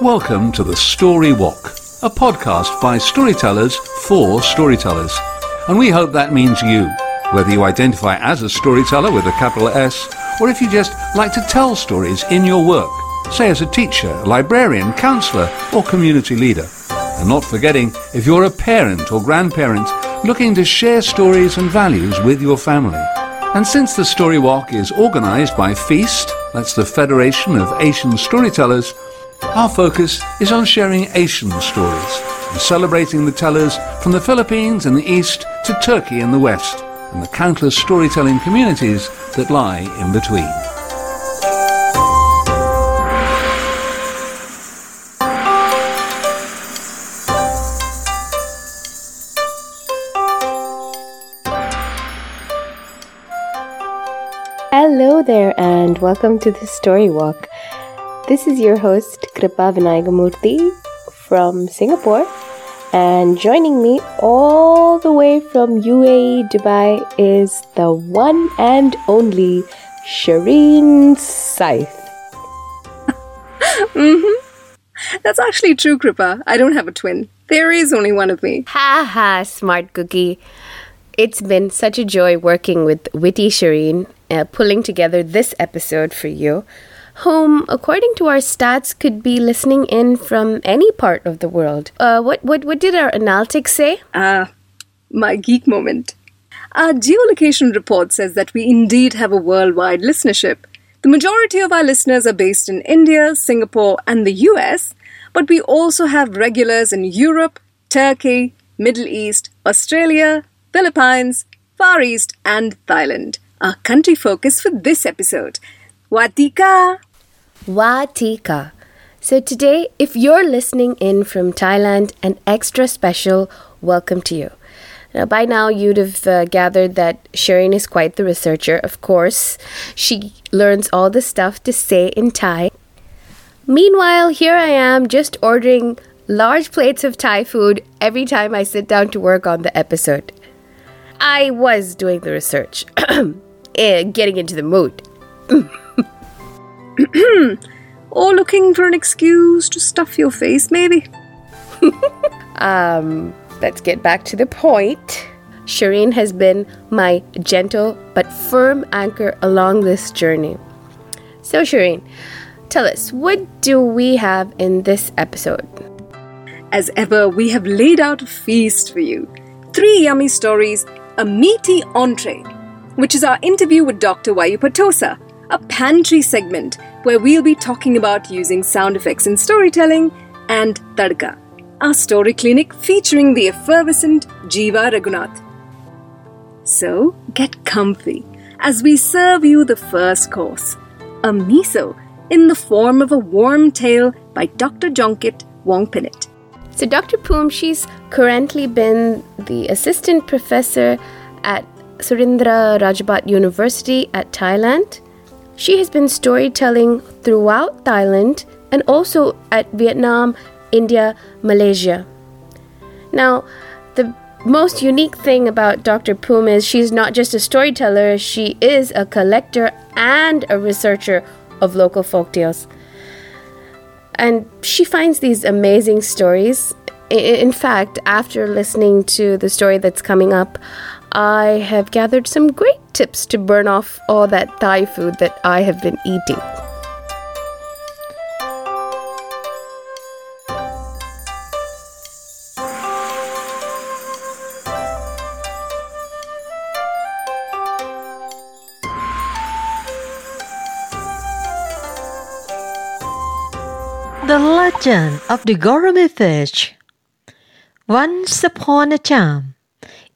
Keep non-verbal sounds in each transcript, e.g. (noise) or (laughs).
Welcome to the Story Walk, a podcast by storytellers for storytellers. And we hope that means you, whether you identify as a storyteller with a capital S, or if you just like to tell stories in your work, say as a teacher, librarian, counsellor, or community leader. And not forgetting if you're a parent or grandparent looking to share stories and values with your family. And since the Story Walk is organised by FEAST, that's the Federation of Asian Storytellers, our focus is on sharing Asian stories and celebrating the tellers from the Philippines in the east to Turkey in the west and the countless storytelling communities that lie in between. Hello there, and welcome to the Story Walk. This is your host, Kripa Vinayagamurthy from Singapore, and joining me all the way from UAE, Dubai, is the one and only Shireen Scythe. (laughs) mm-hmm. That's actually true, Kripa. I don't have a twin. There is only one of me. Ha ha, smart cookie. It's been such a joy working with Witty Shireen, uh, pulling together this episode for you whom, according to our stats, could be listening in from any part of the world. Uh, what, what, what did our analytics say? Ah, my geek moment. Our geolocation report says that we indeed have a worldwide listenership. The majority of our listeners are based in India, Singapore, and the US, but we also have regulars in Europe, Turkey, Middle East, Australia, Philippines, Far East, and Thailand. Our country focus for this episode. Watika! Watika. So today, if you're listening in from Thailand, an extra special welcome to you. Now, by now, you'd have uh, gathered that Shireen is quite the researcher, of course. She learns all the stuff to say in Thai. Meanwhile, here I am just ordering large plates of Thai food every time I sit down to work on the episode. I was doing the research, (clears throat) eh, getting into the mood. (clears throat) (clears throat) or looking for an excuse to stuff your face, maybe. (laughs) um, let's get back to the point. Shireen has been my gentle but firm anchor along this journey. So, Shireen, tell us, what do we have in this episode? As ever, we have laid out a feast for you. Three yummy stories, a meaty entree, which is our interview with Dr. Wajuppa Tossa, a pantry segment where we'll be talking about using sound effects in storytelling, and Tadka, our story clinic featuring the effervescent Jeeva Raghunath. So get comfy as we serve you the first course a miso in the form of a warm tale by Dr. Jonkit Wongpinit. So, Dr. Poom, she's currently been the assistant professor at Surindra Rajabhat University at Thailand she has been storytelling throughout Thailand and also at Vietnam, India, Malaysia. Now, the most unique thing about Dr. Poom is she's not just a storyteller, she is a collector and a researcher of local folk tales. And she finds these amazing stories. In fact, after listening to the story that's coming up, I have gathered some great tips to burn off all that Thai food that I have been eating. The Legend of the Gourami Fish Once upon a time,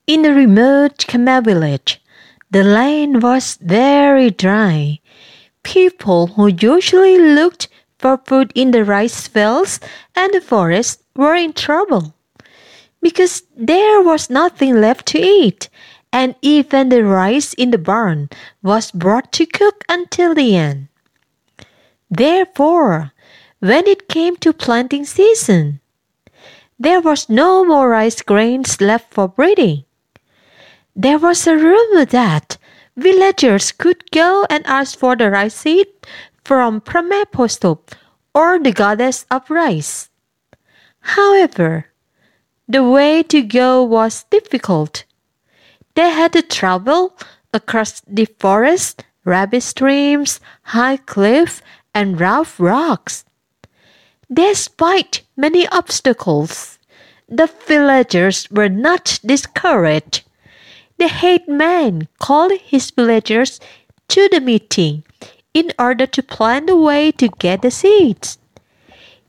in a remote Khmer village, the land was very dry. People who usually looked for food in the rice fields and the forest were in trouble because there was nothing left to eat, and even the rice in the barn was brought to cook until the end. Therefore, when it came to planting season, there was no more rice grains left for breeding. There was a rumor that villagers could go and ask for the rice seed from Prameposto or the goddess of rice. However, the way to go was difficult. They had to travel across the forest, rapid streams, high cliffs, and rough rocks. Despite many obstacles, the villagers were not discouraged. The headman called his villagers to the meeting in order to plan the way to get the seeds.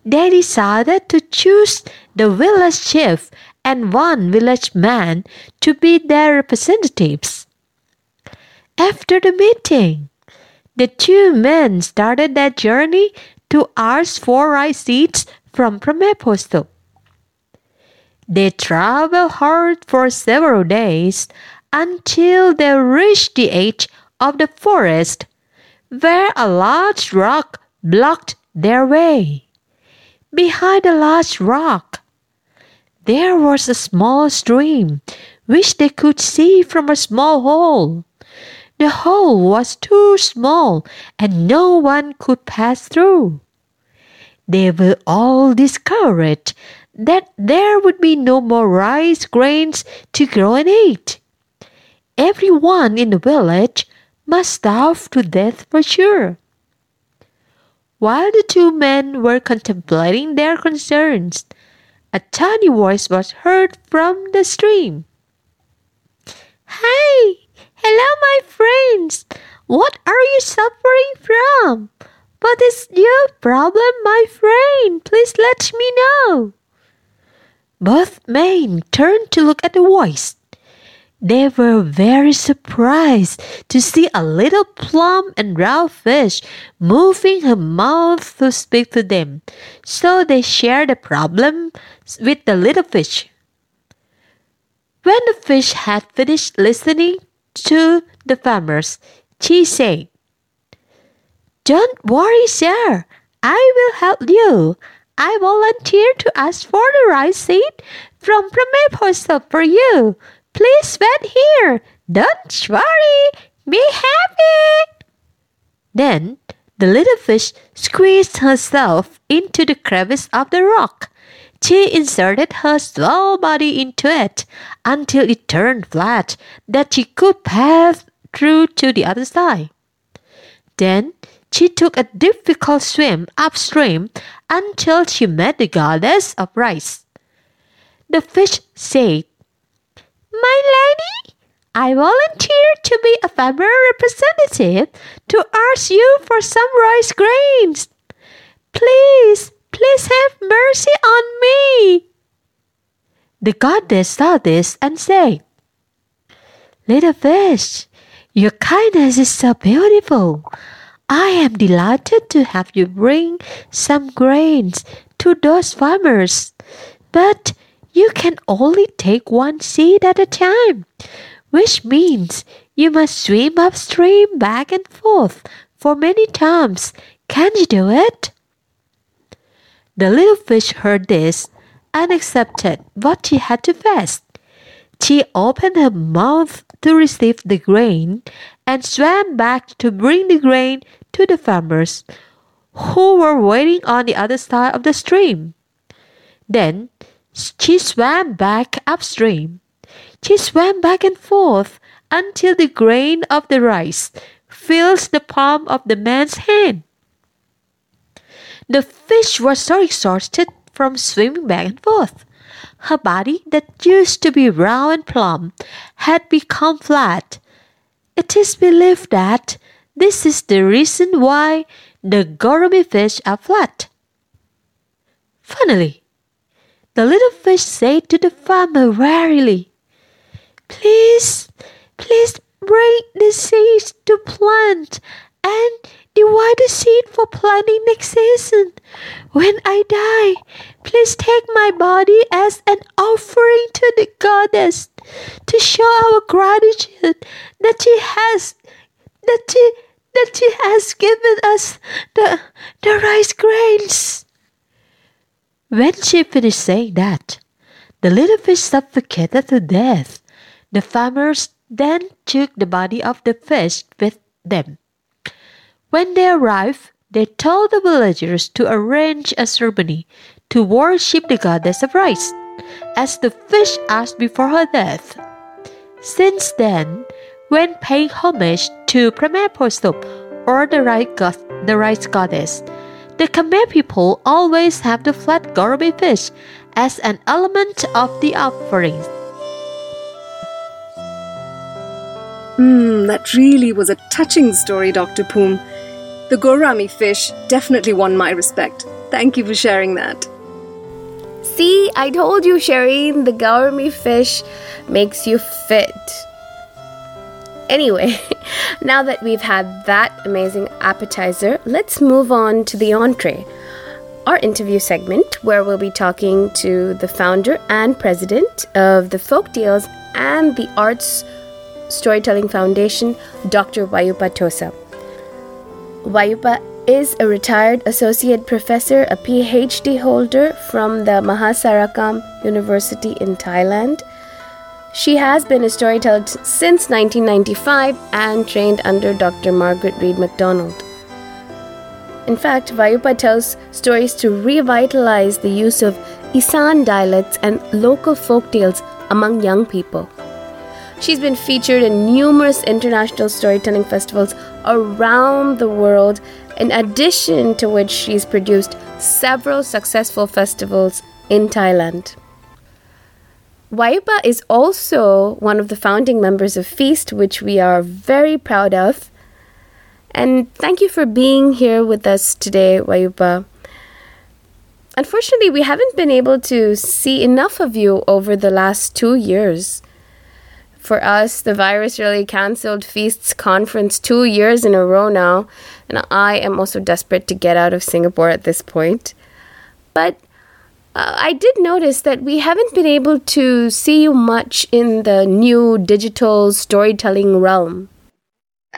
They decided to choose the village chief and one village man to be their representatives. After the meeting, the two men started their journey to ask for rice seeds from Prameposto. They traveled hard for several days until they reached the edge of the forest where a large rock blocked their way. Behind the large rock, there was a small stream which they could see from a small hole. The hole was too small and no one could pass through. They were all discouraged that there would be no more rice grains to grow and eat. Everyone in the village must starve to death for sure. While the two men were contemplating their concerns, a tiny voice was heard from the stream. Hey, hello, my friends. What are you suffering from? What is your problem, my friend? Please let me know. Both men turned to look at the voice. They were very surprised to see a little plump and round fish moving her mouth to speak to them. So they shared the problem with the little fish. When the fish had finished listening to the farmers, she said, Don't worry, sir. I will help you. I volunteer to ask for the rice seed from Prameposto for you. Please wait here. Don't worry. Be happy. Then the little fish squeezed herself into the crevice of the rock. She inserted her small body into it until it turned flat that she could pass through to the other side. Then she took a difficult swim upstream until she met the goddess of rice. The fish said, my lady, I volunteer to be a farmer representative to ask you for some rice grains. Please, please have mercy on me. The goddess saw this and said, Little fish, your kindness is so beautiful. I am delighted to have you bring some grains to those farmers. But you can only take one seed at a time, which means you must swim upstream back and forth for many times. Can you do it? The little fish heard this and accepted what she had to face. She opened her mouth to receive the grain and swam back to bring the grain to the farmers who were waiting on the other side of the stream. Then she swam back upstream. She swam back and forth until the grain of the rice fills the palm of the man's hand. The fish was so exhausted from swimming back and forth. Her body, that used to be round and plump, had become flat. It is believed that this is the reason why the gourami fish are flat. Finally, the little fish said to the farmer wearily, Please, please bring the seeds to plant and divide the seed for planting next season. When I die, please take my body as an offering to the goddess to show our gratitude that she has that she that she has given us the the rice grains. When she finished saying that, the little fish suffocated to death. The farmers then took the body of the fish with them. When they arrived, they told the villagers to arrange a ceremony to worship the goddess of rice, as the fish asked before her death. Since then, when paying homage to Khmer Posop or the rice, the rice goddess, the Khmer people always have the flat gourami fish as an element of the offerings. Hmm, that really was a touching story, Dr. Poom. The gourami fish definitely won my respect. Thank you for sharing that. See, I told you, Shireen, the gourami fish makes you fit. Anyway, (laughs) now that we've had that amazing appetizer, let's move on to the entree, our interview segment where we'll be talking to the founder and president of the Folk Tales and the Arts Storytelling Foundation, Dr. Wajuppa Tossa. Wajuppa is a retired associate professor, a PhD holder from the Mahasarakham University in Thailand. She has been a storyteller since 1995 and trained under Dr. Margaret Read MacDonald. In fact, Wajuppa tells stories to revitalize the use of Isan dialects and local folk tales among young people. She's been featured in numerous international storytelling festivals around the world, in addition to which she's produced several successful festivals in Thailand. Wajuppa is also one of the founding members of Feast, which we are very proud of. And thank you for being here with us today, Wajuppa. Unfortunately, we haven't been able to see enough of you over the last two years. For us, the virus really cancelled Feast's conference two years in a row now, and I am also desperate to get out of Singapore at this point. But uh, I did notice that we haven't been able to see you much in the new digital storytelling realm.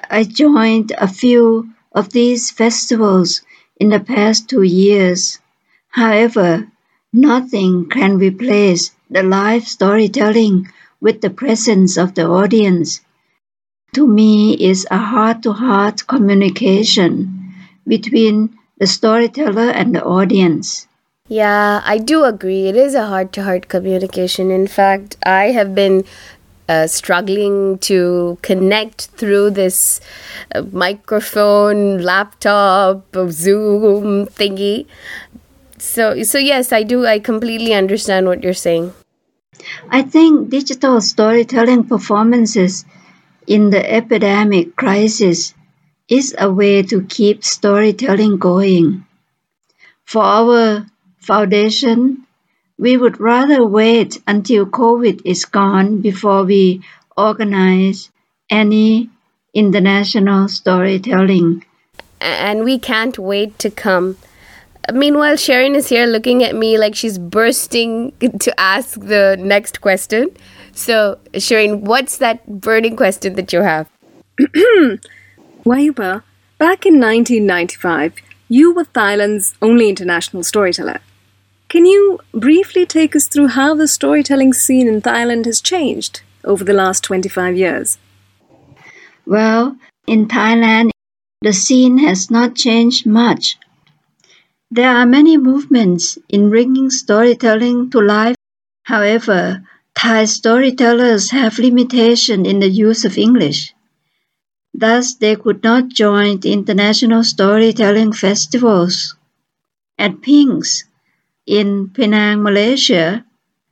I joined a few of these festivals in the past two years. However, nothing can replace the live storytelling with the presence of the audience. To me, is a heart to heart communication between the storyteller and the audience. Yeah, I do agree. It is a heart to heart communication. In fact, I have been uh, struggling to connect through this uh, microphone, laptop, Zoom thingy. So, so yes, I do. I completely understand what you're saying. I think digital storytelling performances in the epidemic crisis is a way to keep storytelling going. For our foundation, we would rather wait until COVID is gone before we organize any international storytelling. And we can't wait to come. Meanwhile, Sharon is here looking at me like she's bursting (laughs) to ask the next question. So, Sharon, what's that burning question that you have? (clears throat) Wajuppa, back in 1995, you were Thailand's only international storyteller. Can you briefly take us through how the storytelling scene in Thailand has changed over the last 25 years? Well, in Thailand, the scene has not changed much. There are many movements in bringing storytelling to life. However, Thai storytellers have limitation in the use of English. Thus, they could not join the international storytelling festivals. At Pinks, in Penang, Malaysia,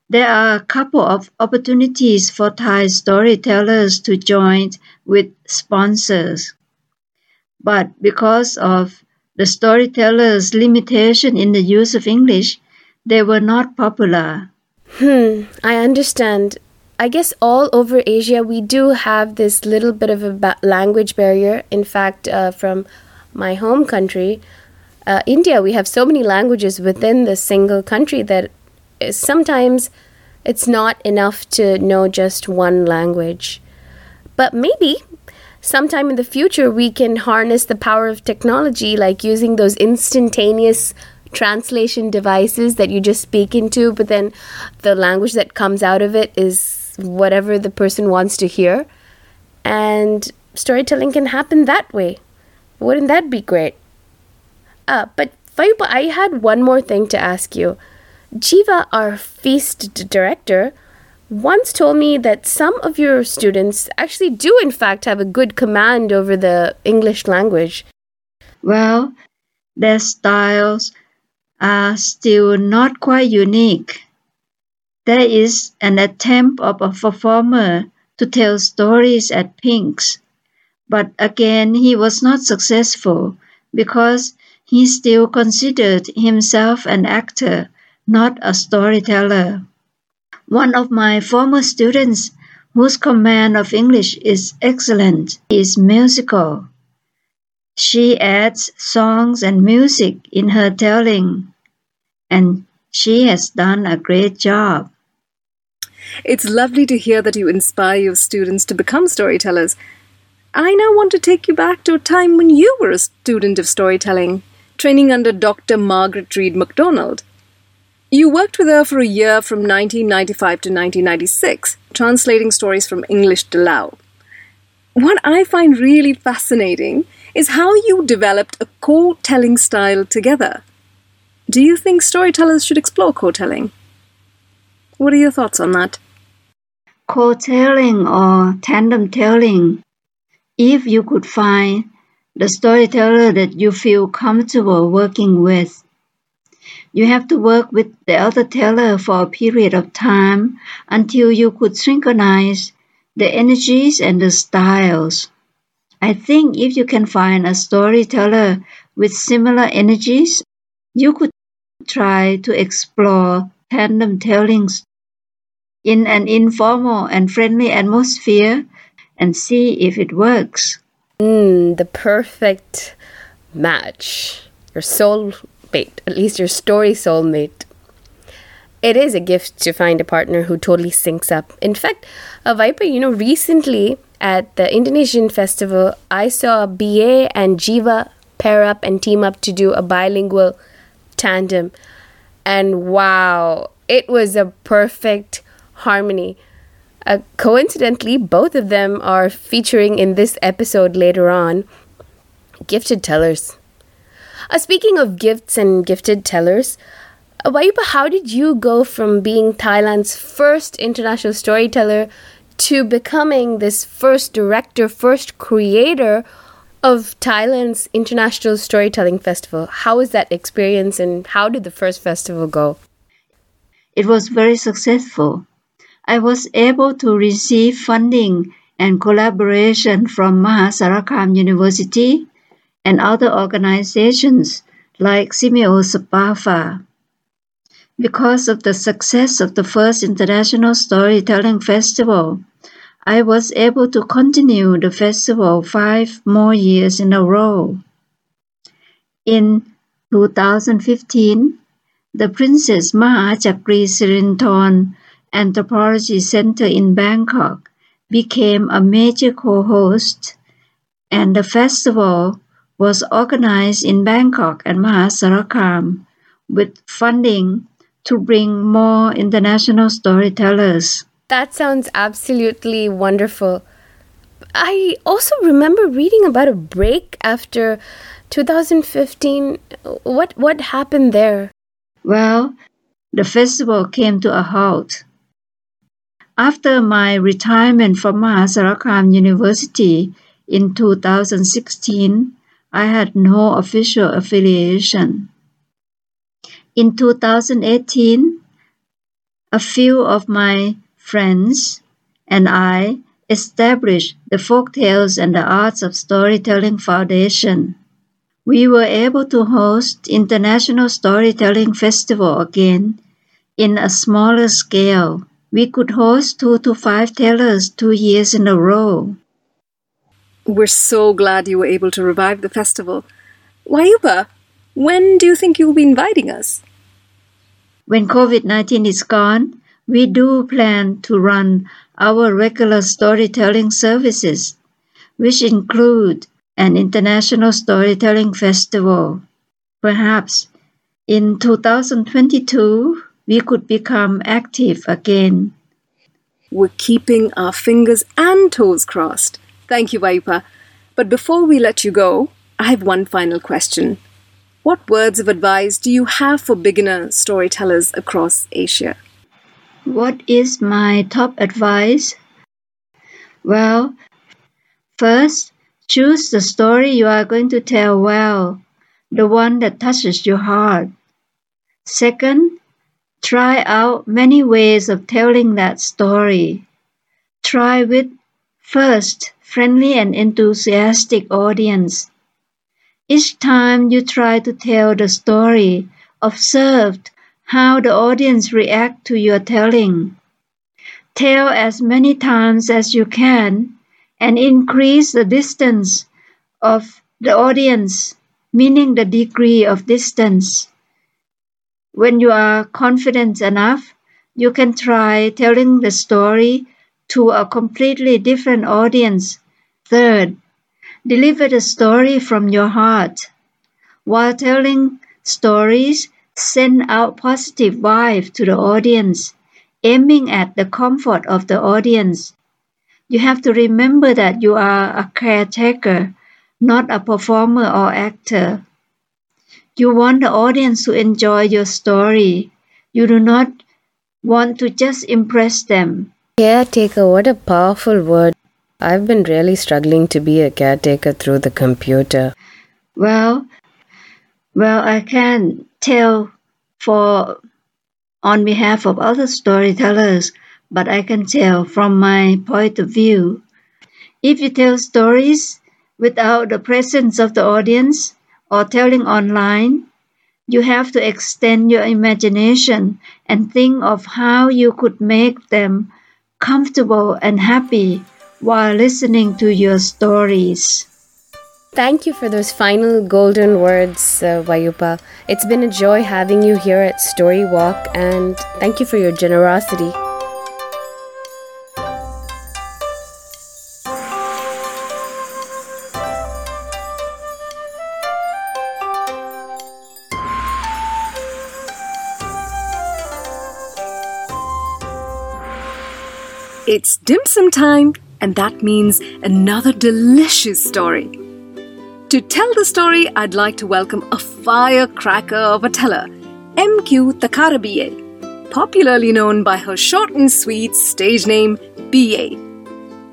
there are a couple of opportunities for Thai storytellers to join with sponsors. But because of the storytellers' limitation in the use of English, they were not popular. Hmm, I understand. I guess all over Asia we do have this little bit of a ba- language barrier. In fact, uh, from my home country, uh, India, we have so many languages within the single country that sometimes it's not enough to know just one language. But maybe sometime in the future we can harness the power of technology, like using those instantaneous translation devices that you just speak into, but then the language that comes out of it is whatever the person wants to hear. And storytelling can happen that way. Wouldn't that be great? Uh, but I had one more thing to ask you. Jeeva, our feast director, once told me that some of your students actually do, in fact, have a good command over the English language. Well, their styles are still not quite unique. There is an attempt of a performer to tell stories at Pink's, but again he was not successful because he still considered himself an actor, not a storyteller. One of my former students, whose command of English is excellent, is musical. She adds songs and music in her telling, and she has done a great job. It's lovely to hear that you inspire your students to become storytellers. I now want to take you back to a time when you were a student of storytelling, training under Dr. Margaret Read MacDonald. You worked with her for a year from 1995 to 1996, translating stories from English to Lao. What I find really fascinating is how you developed a co telling style together. Do you think storytellers should explore co telling? What are your thoughts on that? Co-telling or tandem telling. If you could find the storyteller that you feel comfortable working with, you have to work with the other teller for a period of time until you could synchronize the energies and the styles. I think if you can find a storyteller with similar energies, you could try to explore tandem tellings in an informal and friendly atmosphere and see if it works. Mm, the perfect match. Your soulmate, at least your story soulmate. It is a gift to find a partner who totally syncs up. In fact, a Viper, you know, recently at the Indonesian festival, I saw BA and Jeeva pair up and team up to do a bilingual tandem. And wow, it was a perfect harmony. Uh, coincidentally, both of them are featuring in this episode later on. Gifted tellers. Uh, speaking of gifts and gifted tellers, uh, how did you go from being Thailand's first international storyteller to becoming this first director, first creator of Thailand's International Storytelling Festival? How was that experience and how did the first festival go? It was very successful. I was able to receive funding and collaboration from Mahasarakham University and other organizations like SEAMEO SPAFA. Because of the success of the first International Storytelling Festival, I was able to continue the festival five more years in a row. In 2015, the Princess Mahachakri Sirindhorn Anthropology Center in Bangkok became a major co-host, and the festival was organized in Bangkok and Mahasarakham with funding to bring more international storytellers. That sounds absolutely wonderful. I also remember reading about a break after 2015. What what happened there? Well, the festival came to a halt. After my retirement from Mahasarakham University in 2016, I had no official affiliation. In 2018, a few of my friends and I established the Folktales and the Arts of Storytelling Foundation. We were able to host International Storytelling Festival again in a smaller scale we could host two to five tellers two years in a row. We're so glad you were able to revive the festival. Wajuppa, when do you think you'll be inviting us? When COVID 19 is gone, we do plan to run our regular storytelling services, which include an international storytelling festival. Perhaps in 2022, we could become active again. We're keeping our fingers and toes crossed. Thank you, Wajuppa. But before we let you go, I have one final question. what words of advice do you have for beginner storytellers across Asia? What is my top advice? Well, first, choose the story you are going to tell well, the one that touches your heart. Second, try out many ways of telling that story. Try with first friendly and enthusiastic audience. Each time you try to tell the story, observe how the audience react to your telling. Tell as many times as you can and increase the distance of the audience, meaning the degree of distance. When you are confident enough, you can try telling the story to a completely different audience. Third, deliver the story from your heart. While telling stories, send out positive vibes to the audience, aiming at the comfort of the audience. You have to remember that you are a caretaker, not a performer or actor. You want the audience to enjoy your story. You do not want to just impress them. Caretaker, what a powerful word. I've been really struggling to be a caretaker through the computer. Well, well, I can tell for on behalf of other storytellers, but I can tell from my point of view. If you tell stories without the presence of the audience, or telling online, you have to extend your imagination and think of how you could make them comfortable and happy while listening to your stories. Thank you for those final golden words, uh, Wajuppa. It's been a joy having you here at Story Walk, and thank you for your generosity. It's dim sum time, and that means another delicious story. To tell the story, I'd like to welcome a firecracker of a teller, MQ Takara BA, popularly known by her short and sweet stage name BA.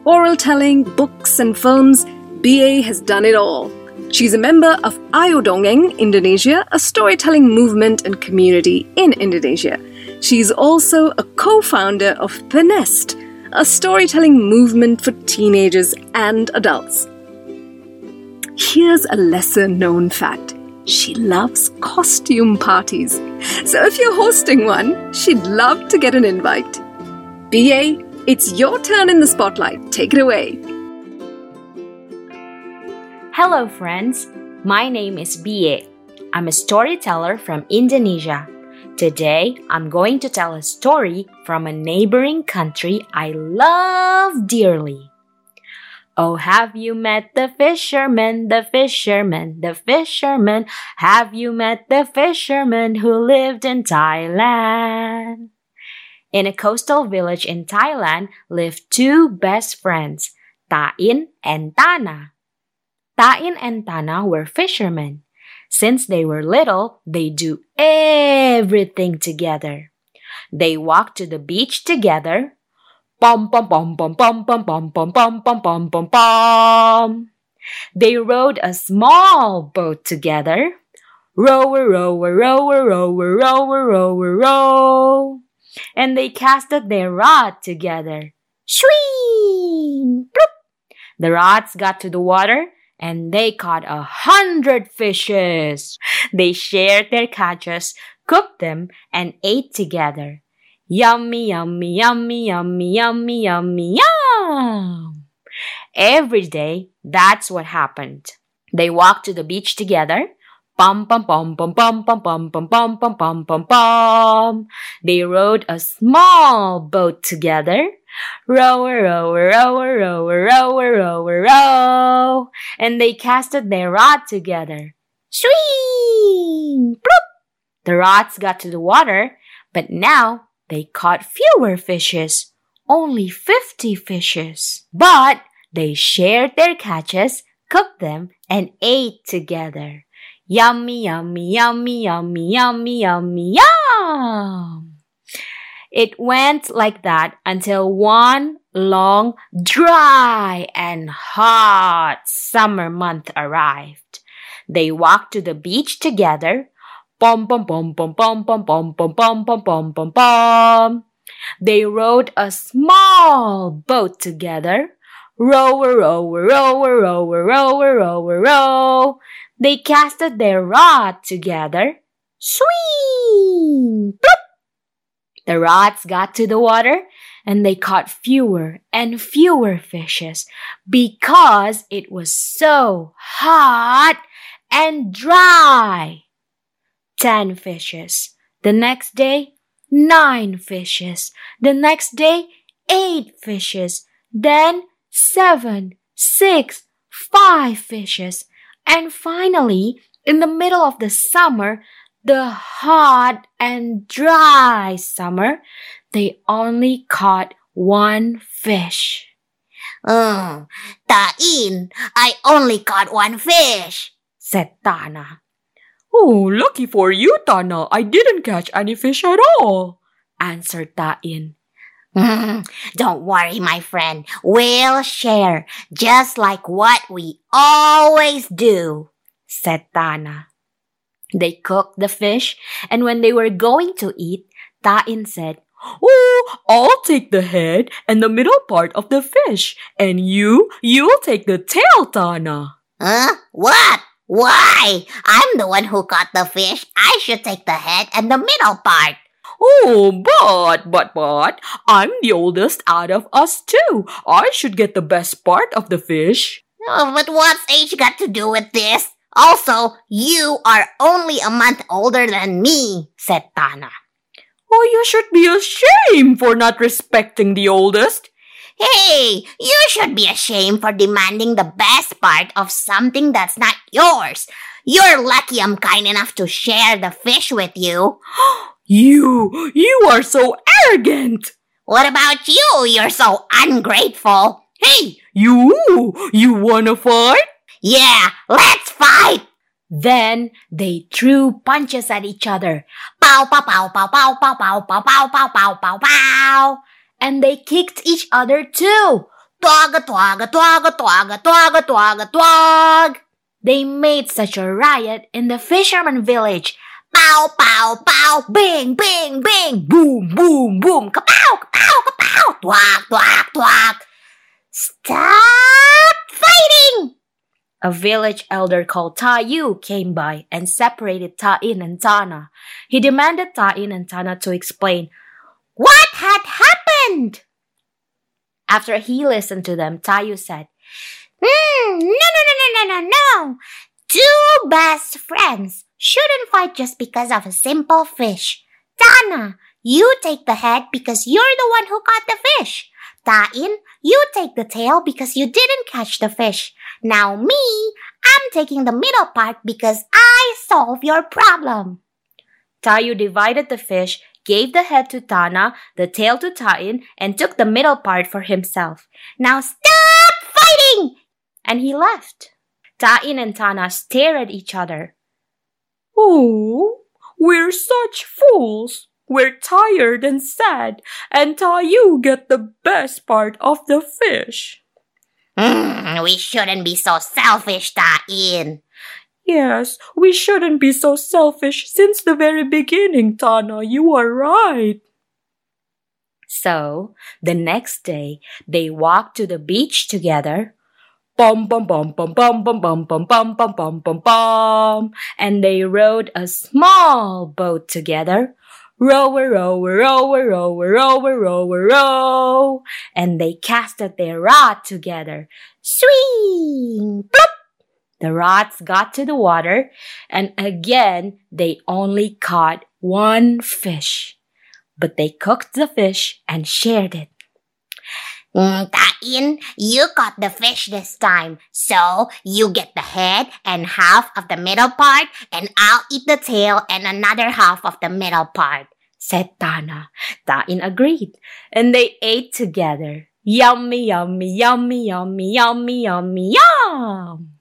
Oral telling, books, and films, BA has done it all. She's a member of Ayodongeng Indonesia, a storytelling movement and community in Indonesia. She's also a co founder of The Nest, a storytelling movement for teenagers and adults. Here's a lesser known fact she loves costume parties. So if you're hosting one, she'd love to get an invite. BA, it's your turn in the spotlight. Take it away. Hello, friends. My name is BA. I'm a storyteller from Indonesia. Today, I'm going to tell a story from a neighboring country I love dearly. Oh, have you met the fisherman, the fisherman, the fisherman? Have you met the fisherman who lived in Thailand? In a coastal village in Thailand lived two best friends, Ta'in and Tana. Ta'in and Tana were fishermen. Since they were little, they do everything together. They walk to the beach together. Pom pom pom pom pom pom pom pom pom pom pom pom pom. They rowed a small boat together. Rower, rower, rower, rower, rower, rower, row. And they casted their rod together. Swing! Bloop! The rods got to the water and they caught a hundred fishes. They shared their catches, cooked them, and ate together. Yummy, yummy, yummy, yummy, yummy, yummy, yum! Every day, that's what happened. They walked to the beach together. Pum pum pum pum pum pum pum pum pum pum pum. They rowed a small boat together. Rower, rower, rower, rower, rower, rower, row. And they casted their rod together. Swing! Bloop! The rods got to the water, but now they caught fewer fishes. Only 50 fishes. But they shared their catches, cooked them, and ate together. Yummy, yummy, yummy, yummy, yummy, yummy, yum. It went like that until one long, dry, and hot summer month arrived. They walked to the beach together. Bum bum bum bum bum bum bum bum bum bum bum bum bum. They rowed a small boat together. Row, row, row, row, row, row, row. Row. They casted their rod together. Swing! Bloop! The rods got to the water and they caught fewer and fewer fishes because it was so hot and dry. Ten fishes. The next day, nine fishes. The next day, eight fishes. Then seven, six, five fishes. And finally, in the middle of the summer, the hot and dry summer, they only caught one fish. Uh, Tain, I only caught one fish, said Tana. Oh, lucky for you, Tana. I didn't catch any fish at all, answered Tain. Don't worry, my friend. We'll share, just like what we always do, said Tana. They cooked the fish, and when they were going to eat, Tain said, Oh, I'll take the head and the middle part of the fish, and you, you'll take the tail, Tana. Huh? What? Why? I'm the one who caught the fish. I should take the head and the middle part. Oh, but, but, but, I'm the oldest out of us too. I should get the best part of the fish. Oh, but what's age got to do with this? Also, you are only a month older than me, said Tana. Oh, you should be ashamed for not respecting the oldest. Hey, you should be ashamed for demanding the best part of something that's not yours. You're lucky I'm kind enough to share the fish with you. (gasps) You, you are so arrogant. What about you? You're so ungrateful. Hey, you, you wanna fight? Yeah, let's fight. Then they threw punches at each other. Pow, pow, pow, pow, pow, pow, pow, pow, pow, pow, pow, pow, pow. And they kicked each other too. Twaga, twaga, twaga, twaga, twaga, twaga, twag. They made such a riot in the fisherman village Pow, pow, pow, bing, bing, bing, boom, boom, boom, kapow, kapow, kapow, twak, twak, twak. Stop fighting! A village elder called Tayu came by and separated Tain and Tana. He demanded Tain and Tana to explain what had happened. After he listened to them, Tayu said, Hmm, no, no, no, no, no, no, no. Two best friends shouldn't fight just because of a simple fish. Tana, you take the head because you're the one who caught the fish. Tain, you take the tail because you didn't catch the fish. Now me, I'm taking the middle part because I solve your problem. Tayu divided the fish, gave the head to Tana, the tail to Tain, and took the middle part for himself. Now stop fighting! And he left. Tain and Tana stared at each other. Oh, we're such fools. We're tired and sad, and Tayu get the best part of the fish. Mm, we shouldn't be so selfish, Tain. Yes, we shouldn't be so selfish since the very beginning, Tana. You are right. So, the next day, they walked to the beach together, bum bum bum bum bum bum bum bum bum bum bum bum bum and they rowed a small boat together row row row row row row row. And they casted their rod together. Swing plop the rods got to the water and again they only caught one fish. But they cooked the fish and shared it. Mm, Tain, you caught the fish this time, so you get the head and half of the middle part, and I'll eat the tail and another half of the middle part, said Tana. Tain agreed, and they ate together. Yummy, yummy, yummy, yummy, yummy, yummy, yum!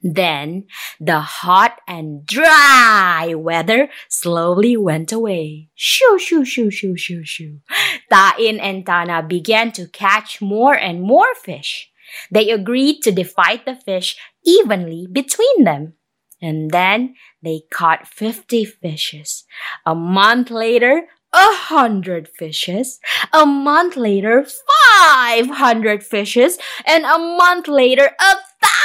Then the hot and dry weather slowly went away. Shoo, shoo, shoo, shoo, shoo, shoo. Tain and Tana began to catch more and more fish. They agreed to divide the fish evenly between them. And then they caught 50 fishes. A month later, a hundred fishes. A month later, 500 fishes. And a month later, a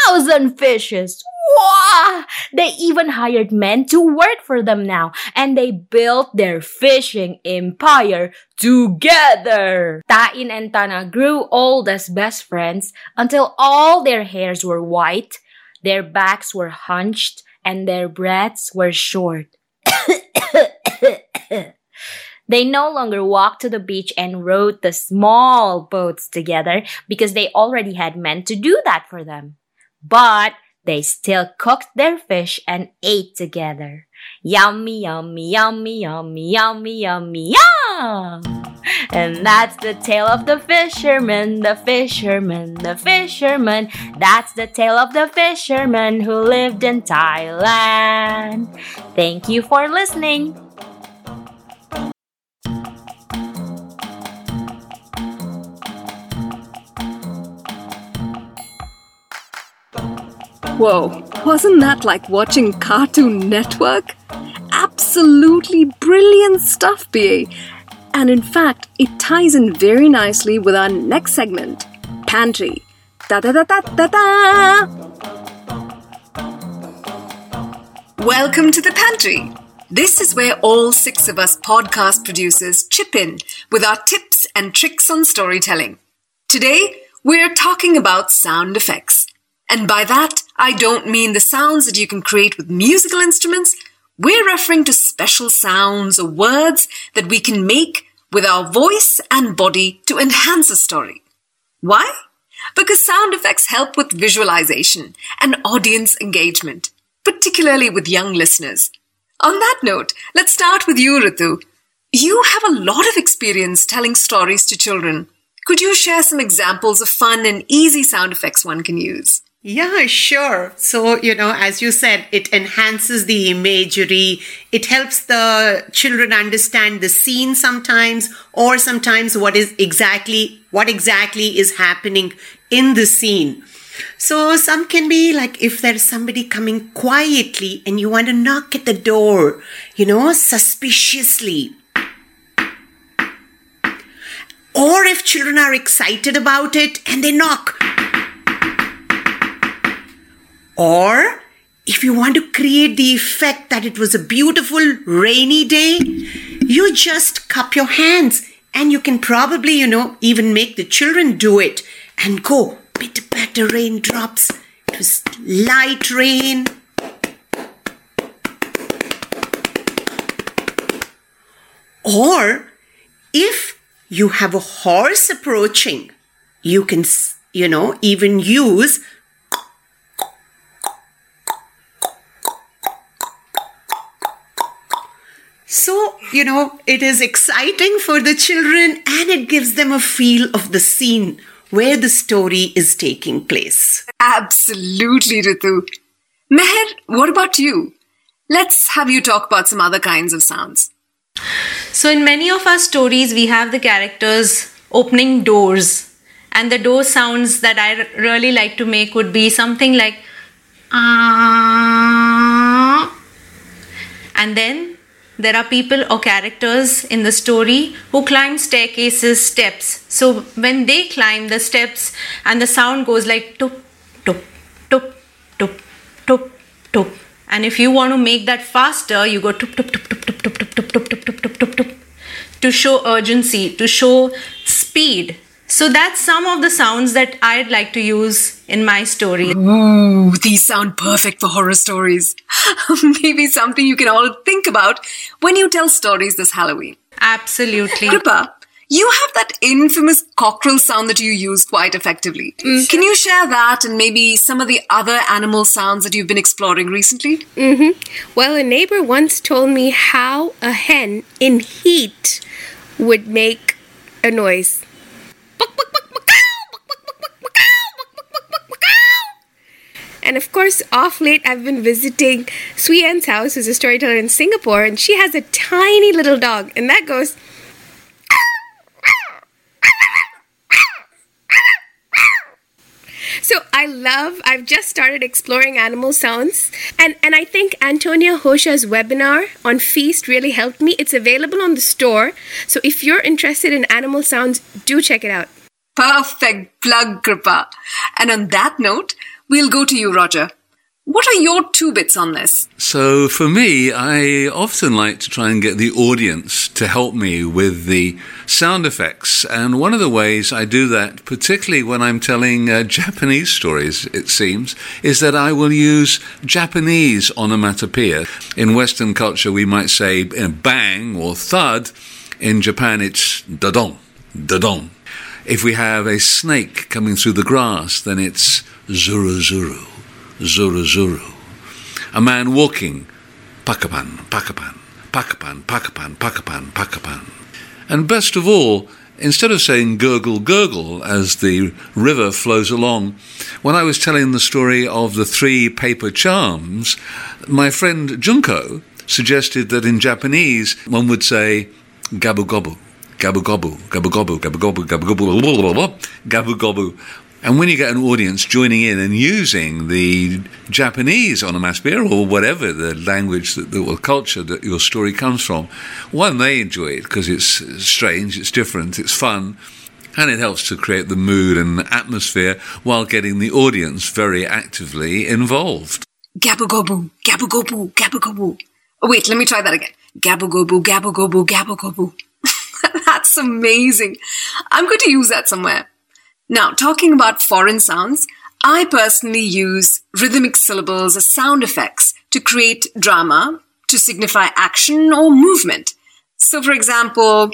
thousand fishes. Wow! They even hired men to work for them now, and they built their fishing empire together. Tain and Tana grew old as best friends until all their hairs were white, their backs were hunched, and their breaths were short. (coughs) They no longer walked to the beach and rowed the small boats together because they already had men to do that for them. But they still cooked their fish and ate together. Yummy, yummy, yummy, yummy, yummy, yummy, yum! And that's the tale of the fisherman, the fisherman, the fisherman. That's the tale of the fisherman who lived in Thailand. Thank you for listening. Whoa, wasn't that like watching Cartoon Network? Absolutely brilliant stuff, BA. And in fact, it ties in very nicely with our next segment Pantry. Da da da da da da! Welcome to the Pantry. This is where all six of us podcast producers chip in with our tips and tricks on storytelling. Today, we're talking about sound effects. And by that, I don't mean the sounds that you can create with musical instruments. We're referring to special sounds or words that we can make with our voice and body to enhance a story. Why? Because sound effects help with visualization and audience engagement, particularly with young listeners. On that note, let's start with you, Ritu. You have a lot of experience telling stories to children. Could you share some examples of fun and easy sound effects one can use? Yeah, sure. So, you know, as you said, it enhances the imagery. It helps the children understand the scene sometimes, or sometimes what is exactly, what exactly is happening in the scene. So some can be like if there's somebody coming quietly and you want to knock at the door, you know, suspiciously. Or if children are excited about it and they knock or if you want to create the effect that it was a beautiful rainy day, you just cup your hands and you can probably, you know, even make the children do it and go pitter patter raindrops. It was light rain. Or if you have a horse approaching, you can, you know, even use So, you know, it is exciting for the children and it gives them a feel of the scene where the story is taking place. Absolutely, Ritu. Meher, what about you? Let's have you talk about some other kinds of sounds. So, in many of our stories, we have the characters opening doors, and the door sounds that I really like to make would be something like ah, and then there are people or characters in the story who climb staircases, steps. So when they climb the steps and the sound goes like tup, tup, tup, tup, tup, tup. And if you want to make that faster, you go tup, tup, tup, tup, tup, tup, tup, tup, tup, tup, tup, tup, to show urgency, to show speed. So that's some of the sounds that I'd like to use in my story. Ooh, these sound perfect for horror stories. (laughs) Maybe something you can all think about when you tell stories this Halloween. Absolutely. Kripa, you have that infamous cockerel sound that you use quite effectively. Mm-hmm. Can you share that and maybe some of the other animal sounds that you've been exploring recently? Mm-hmm. Well, a neighbor once told me how a hen in heat would make a noise. And of course, off late, I've been visiting Sui-Yen's house, who's a storyteller in Singapore, and she has a tiny little dog, and that goes. So I love, I've just started exploring animal sounds. And, and I think Antonia Hosha's webinar on Feast really helped me. It's available on the store. So if you're interested in animal sounds, do check it out. Perfect plug, Kripa. And on that note, we'll go to you, Roger. What are your two bits on this? So, for me, I often like to try and get the audience to help me with the sound effects. And one of the ways I do that, particularly when I'm telling uh, (laughs) Japanese stories, it seems, is that I will use Japanese onomatopoeia. In Western culture, we might say bang or thud. In Japan, it's dadon, dadon. If we have a snake coming through the grass, then it's zuru zuru. Zuru Zuru. A man walking, Pakapan, Pakapan, Pakapan, Pakapan, Pakapan, Pakapan. And best of all, instead of saying gurgle, gurgle as the river flows along, when I was telling the story of the three paper charms, my friend Junko suggested that in Japanese one would say gabu gobu. Gabu gobu, gabu gobu, gabu gobu, gabu gobu, gabu gobu, and when you get an audience joining in and using the Japanese onomatopoeia or whatever the language that, or culture that your story comes from, one, they enjoy it because it's strange, it's different, it's fun, and it helps to create the mood and atmosphere while getting the audience very actively involved. Gabu-gobu, gabu-gobu, gabu-gobu. Oh, wait, let me try that again. Gabu-gobu, gabu-gobu, gabu-gobu. (laughs) That's amazing. I'm going to use that somewhere. Now, talking about foreign sounds, I personally use rhythmic syllables as sound effects to create drama, to signify action or movement. So, for example,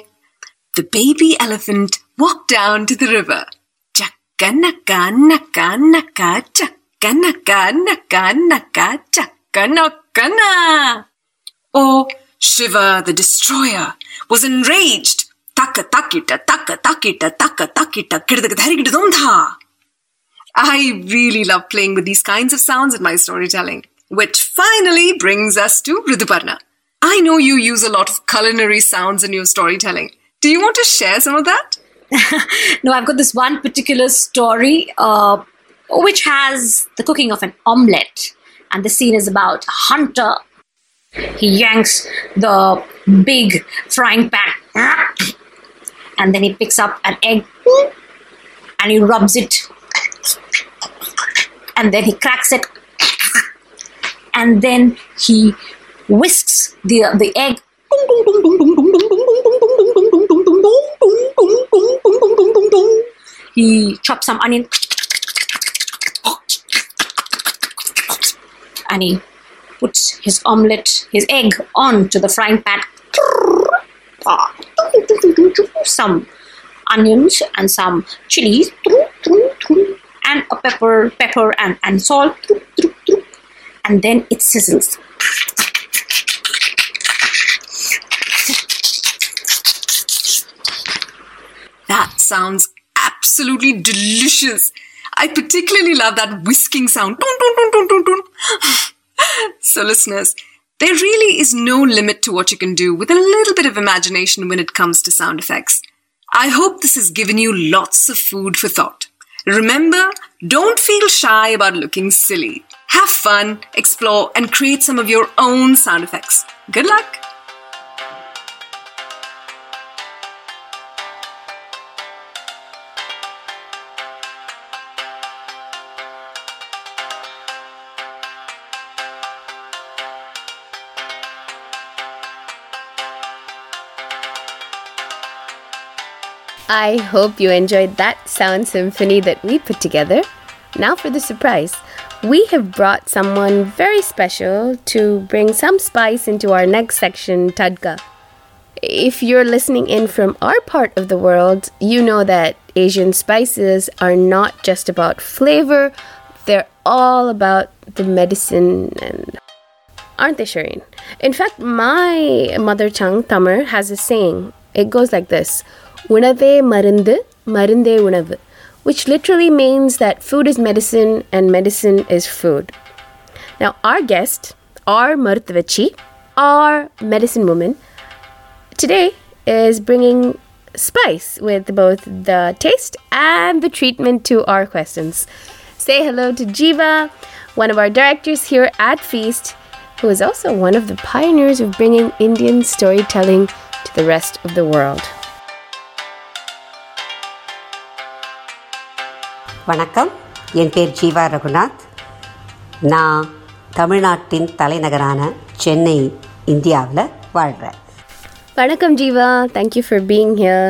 the baby elephant walked down to the river. Chakka naka naka naka chakka naka naka naka chakka naka na. Or Shiva the destroyer was enraged taka takita taka takita taka takita kirdagadharigidumdha. I really love playing with these kinds of sounds in my storytelling, which finally brings us to Rituparna. I know you use a lot of culinary sounds in your storytelling. Do you want to share some of that? (laughs) no, I've got this one particular story uh, which has the cooking of an omelette, and the scene is about a hunter. He yanks the big frying pan and then he picks up an egg and he rubs it. And then he cracks it. And then he whisks the the egg. He chops some onion. And he puts his omelette his egg onto the frying pan Ah. some onions and some chilies and a pepper pepper and, and salt. And then it sizzles. That sounds absolutely delicious. I particularly love that whisking sound. (sighs) So listeners there really is no limit to what you can do with a little bit of imagination when it comes to sound effects. I hope this has given you lots of food for thought. Remember, don't feel shy about looking silly. Have fun, explore, and create some of your own sound effects. Good luck! I hope you enjoyed that sound symphony that we put together. Now for the surprise. We have brought someone very special to bring some spice into our next section, Tadka. If you're listening in from our part of the world, you know that Asian spices are not just about flavor, they're all about the medicine and aren't they, Shireen? In fact, my mother tongue, Tamil, has a saying. It goes like this Unave marundu, marinde unavu, which literally means that food is medicine and medicine is food. Now, our guest, our Marthavachi, our medicine woman, today is bringing spice with both the taste and the treatment to our questions. Say hello to Jeeva, one of our directors here at Feast, who is also one of the pioneers of bringing Indian storytelling to the rest of the world. வணக்கம் என் பேர் ஜீவா ரகுநாத் நான் தமிழ்நாட்டின் தலைநகரான சென்னை இந்தியாவில் வாழ்கிறேன் Vanakkam Jiva, thank you for being here.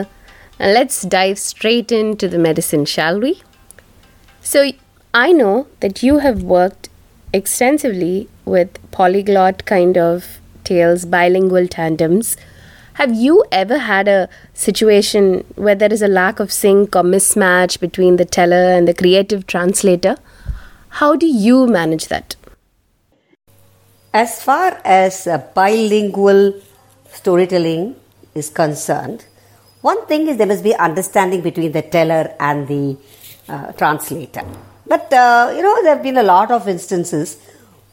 And let's dive straight into the medicine, shall we? So, I know that you have worked extensively with polyglot kind of tales, bilingual tandems. have you ever had a situation where there is a lack of sync or mismatch between the teller and the creative translator? How do you manage that? As far as bilingual storytelling is concerned, one thing is there must be understanding between the teller and the uh, translator. But uh, you know, there have been a lot of instances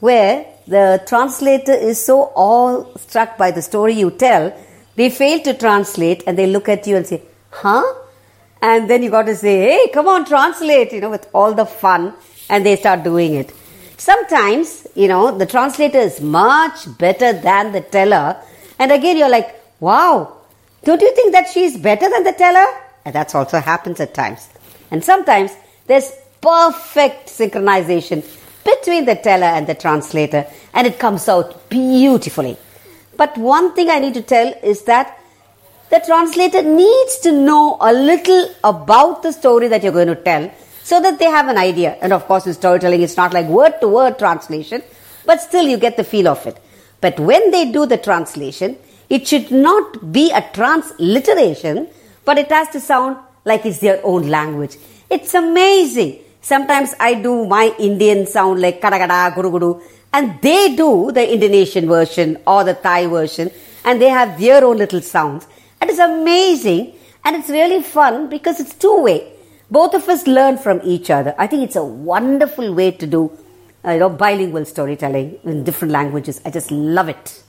where the translator is so awe-struck by the story you tell, they fail to translate and they look at you and say, huh? And then you got to say, hey, come on, translate, you know, with all the fun, and they start doing it. Sometimes, you know, the translator is much better than the teller, and again you're like, wow, don't you think that she's better than the teller? And that's also happens at times. And sometimes there's perfect synchronization between the teller and the translator, and it comes out beautifully. But one thing I need to tell is that the translator needs to know a little about the story that you're going to tell so that they have an idea. And of course, in storytelling, it's not like word to word translation, but still you get the feel of it. But when they do the translation, it should not be a transliteration, but it has to sound like it's their own language. It's amazing. Sometimes I do my Indian sound like kadagada, guru guru, and they do the Indonesian version or the Thai version, and they have their own little sounds. And it's amazing, and it's really fun because it's two way. Both of us learn from each other. I think it's a wonderful way to do, uh, you know, bilingual storytelling in different languages. I just love it.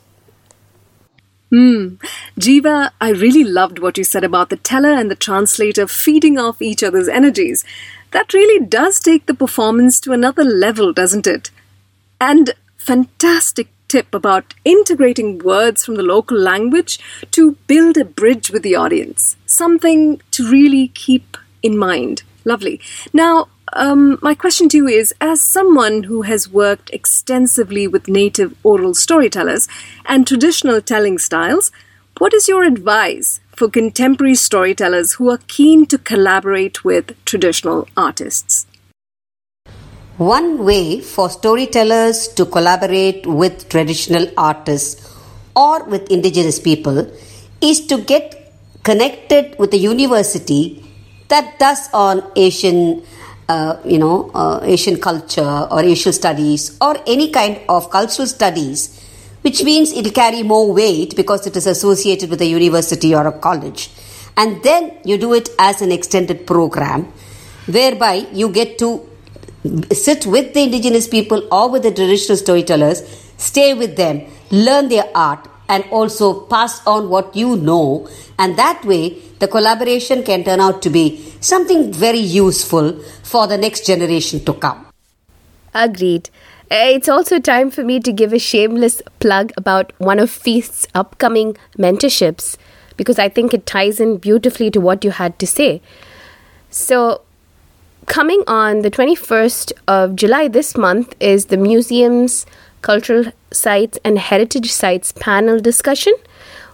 Hmm. Jeeva, I really loved what you said about the teller and the translator feeding off each other's energies. That really does take the performance to another level, doesn't it? And fantastic tip about integrating words from the local language to build a bridge with the audience. Something to really keep in mind. Lovely. Now, um, my question to you is as someone who has worked extensively with native oral storytellers and traditional telling styles, what is your advice for contemporary storytellers who are keen to collaborate with traditional artists? One way for storytellers to collaborate with traditional artists or with indigenous people is to get connected with a university that does on Asian, uh, you know, uh, Asian culture or Asian studies or any kind of cultural studies, which means it'll carry more weight because it is associated with a university or a college. And then you do it as an extended program, whereby you get to sit with the indigenous people or with the traditional storytellers, stay with them, learn their art, and also pass on what you know. And that way, the collaboration can turn out to be something very useful for the next generation to come. Agreed. Uh, It's also time for me to give a shameless plug about one of Feast's upcoming mentorships because I think it ties in beautifully to what you had to say. So, coming on the 21st of July this month is the museum's cultural sites and heritage sites panel discussion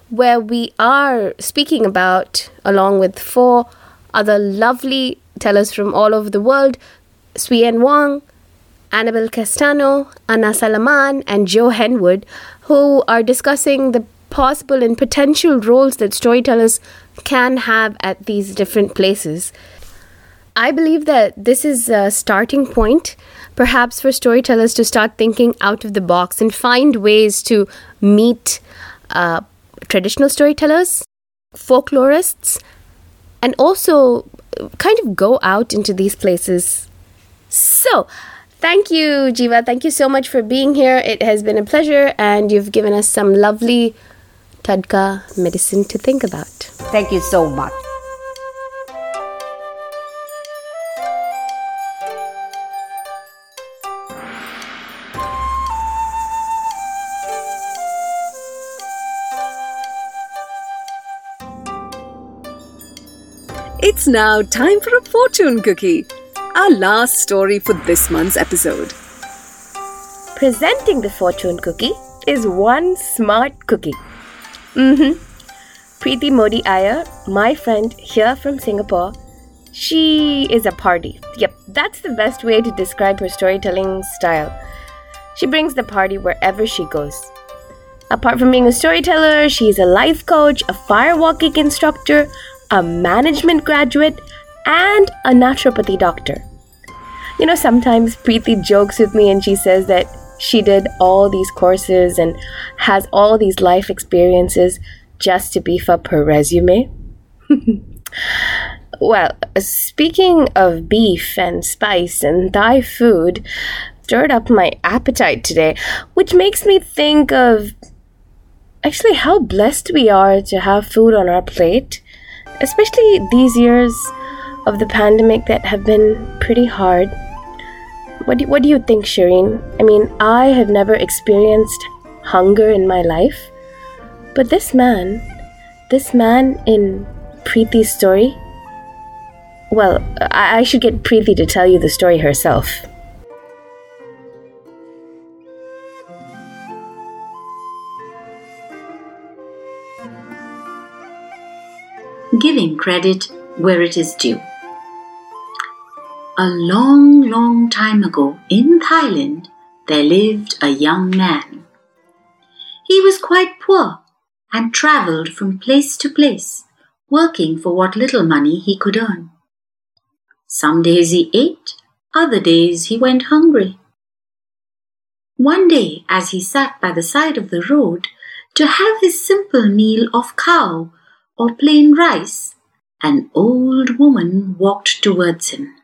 where we are speaking about along with four other lovely tellers from all over the world Sui-Yen Wong, Annabel Castano, Anna Salaman, and Joe Henwood, who are discussing the possible and potential roles that storytellers can have at these different places. I believe that this is a starting point, perhaps for storytellers to start thinking out of the box and find ways to meet uh, traditional storytellers, folklorists, and also kind of go out into these places. So, thank you, Jeeva. Thank you so much for being here. It has been a pleasure, and you've given us some lovely Tadka medicine to think about. Thank you so much. It's now time for a fortune cookie, our last story for this month's episode. Presenting the fortune cookie is one smart cookie. Mm-hmm. Preeti Modi Iyer, my friend here from Singapore, she is a party. Yep, that's the best way to describe her storytelling style. She brings the party wherever she goes. Apart from being a storyteller, she's a life coach, a firewalking instructor, a management graduate, and a naturopathy doctor. You know, sometimes Preeti jokes with me and she says that she did all these courses and has all these life experiences just to beef up her resume. (laughs) well, speaking of beef and spice and Thai food, stirred up my appetite today, which makes me think of actually how blessed we are to have food on our plate especially these years of the pandemic that have been pretty hard. What do, what do you think, Shireen? I mean, I have never experienced hunger in my life, but this man, this man in Preeti's story, well, I, I should get Preeti to tell you the story herself. Giving credit where it is due. A long, long time ago in Thailand, there lived a young man. He was quite poor and travelled from place to place, working for what little money he could earn. Some days he ate, other days he went hungry. One day, as he sat by the side of the road to have his simple meal of cow or plain rice, an old woman walked towards him.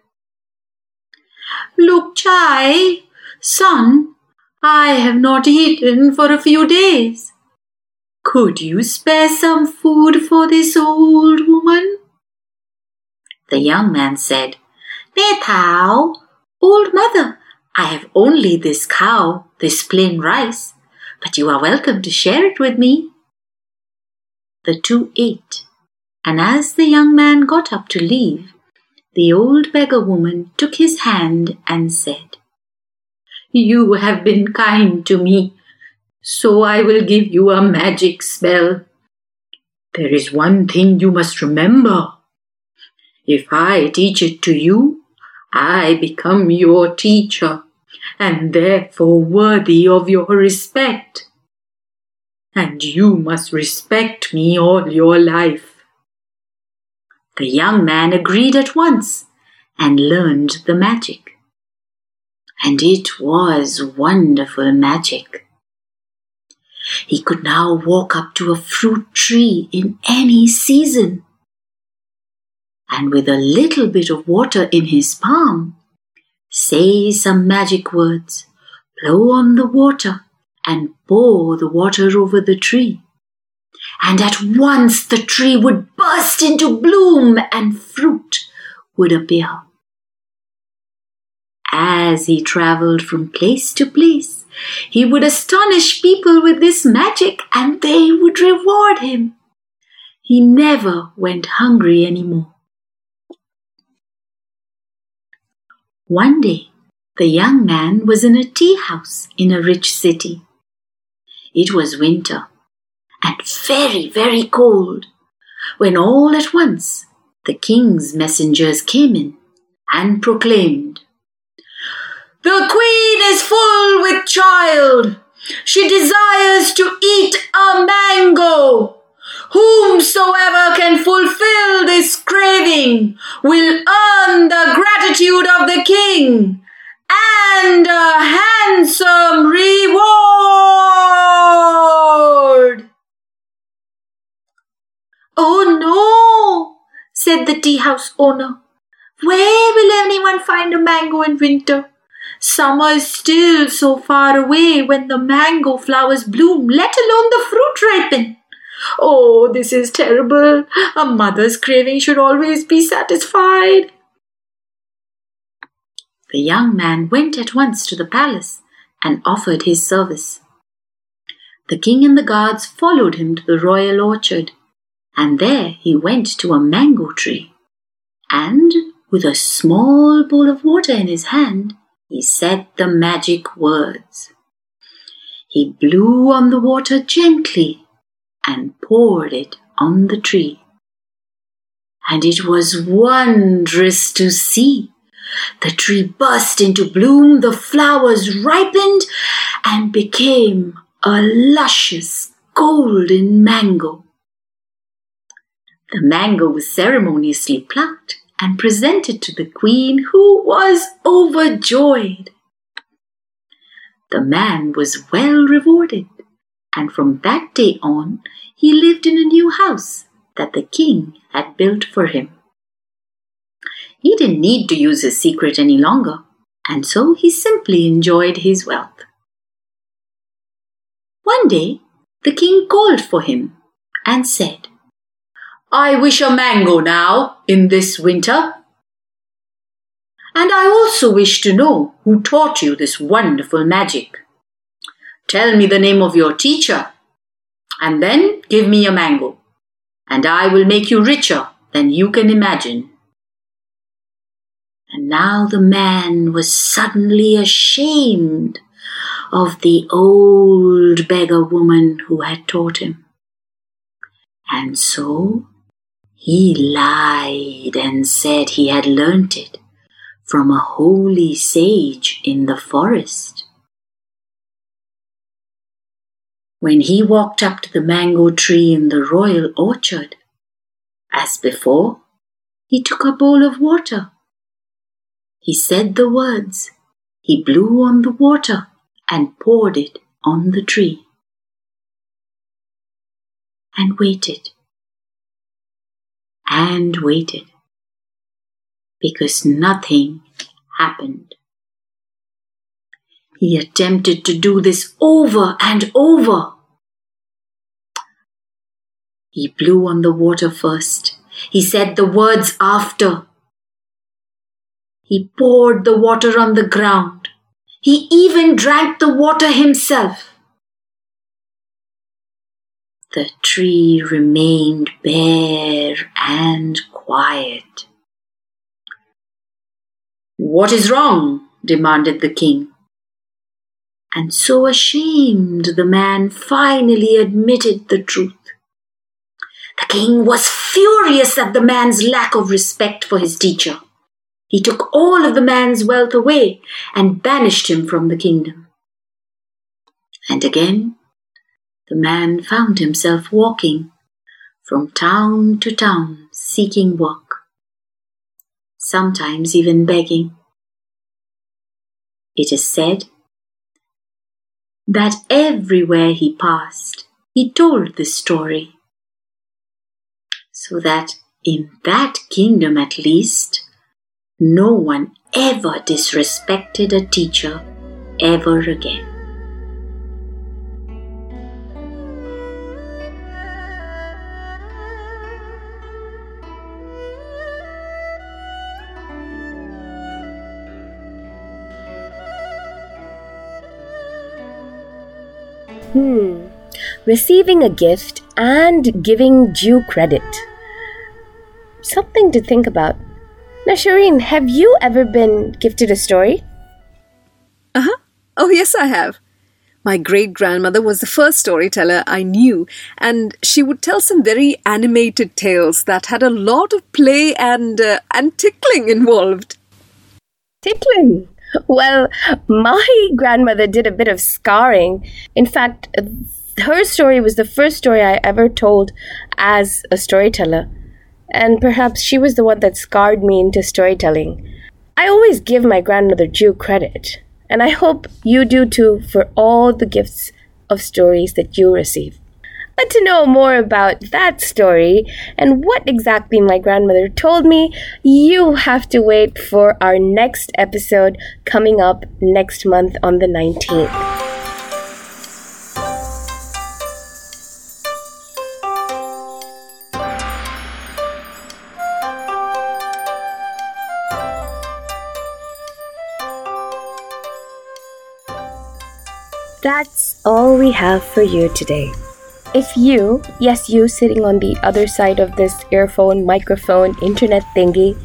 Look, Chai, son, I have not eaten for a few days. Could you spare some food for this old woman? The young man said, Ne Tao, old mother, I have only this cow, this plain rice, but you are welcome to share it with me. The two ate, and as the young man got up to leave, the old beggar woman took his hand and said, You have been kind to me, so I will give you a magic spell. There is one thing you must remember. If I teach it to you, I become your teacher, and therefore worthy of your respect and you must respect me all your life. The young man agreed at once and learned the magic. And it was wonderful magic. He could now walk up to a fruit tree in any season. And with a little bit of water in his palm, say some magic words, blow on the water, and pour the water over the tree. And at once the tree would burst into bloom and fruit would appear. As he travelled from place to place, he would astonish people with this magic and they would reward him. He never went hungry any more. One day, the young man was in a tea house in a rich city. It was winter and very, very cold when all at once the king's messengers came in and proclaimed, The queen is full with child. She desires to eat a mango. Whomsoever can fulfill this craving will earn the gratitude of the king and a handsome reward. Said the tea house owner. Where will anyone find a mango in winter? Summer is still so far away when the mango flowers bloom, let alone the fruit ripen. Oh, this is terrible. A mother's craving should always be satisfied. The young man went at once to the palace and offered his service. The king and the guards followed him to the royal orchard, and there he went to a mango tree. And, with a small bowl of water in his hand, he said the magic words. He blew on the water gently and poured it on the tree. And it was wondrous to see. The tree burst into bloom, the flowers ripened and became a luscious golden mango. The mango was ceremoniously plucked and presented to the queen, who was overjoyed. The man was well rewarded, and from that day on he lived in a new house that the king had built for him. He didn't need to use his secret any longer, and so he simply enjoyed his wealth. One day, the king called for him and said, I wish a mango now in this winter. And I also wish to know who taught you this wonderful magic. Tell me the name of your teacher, and then give me a mango, and I will make you richer than you can imagine. And now the man was suddenly ashamed of the old beggar woman who had taught him. And so he lied and said he had learnt it from a holy sage in the forest. When he walked up to the mango tree in the royal orchard, as before, he took a bowl of water. He said the words, he blew on the water, and poured it on the tree and waited and waited because nothing happened. He attempted to do this over and over. He blew on the water first. He said the words after. He poured the water on the ground. He even drank the water himself. The tree remained bare and quiet. What is wrong? demanded the king. And so ashamed, the man finally admitted the truth. The king was furious at the man's lack of respect for his teacher. He took all of the man's wealth away and banished him from the kingdom. And again, the man found himself walking from town to town seeking work, sometimes even begging. It is said that everywhere he passed, he told this story, so that in that kingdom at least, no one ever disrespected a teacher ever again. Hmm. Receiving a gift and giving due credit. Something to think about. Now, Shireen, have you ever been gifted a story? Uh huh. Oh, yes, I have. My great grandmother was the first storyteller I knew, and she would tell some very animated tales that had a lot of play and uh, and tickling involved. Tickling? Well, my grandmother did a bit of scarring. In fact, her story was the first story I ever told as a storyteller and perhaps she was the one that scarred me into storytelling. I always give my grandmother due credit, and I hope you do too for all the gifts of stories that you receive. But to know more about that story and what exactly my grandmother told me, you have to wait for our next episode coming up next month on the 19th. That's all we have for you today. If you, yes, you sitting on the other side of this earphone, microphone, internet thingy,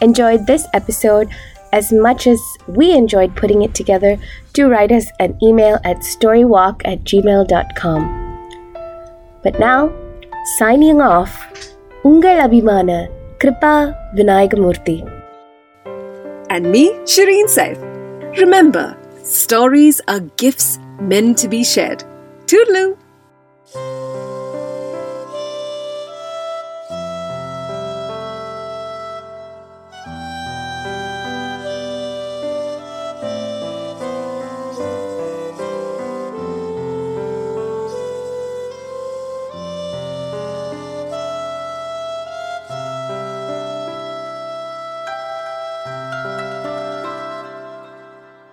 enjoyed this episode as much as we enjoyed putting it together, do write us an email at storywalk at gmail.com. But now, signing off, Ungal Abhimana, Kripa Vinayagamurthy. And me, Shireen Saif. Remember, Stories are gifts meant to be shared. Toodaloo!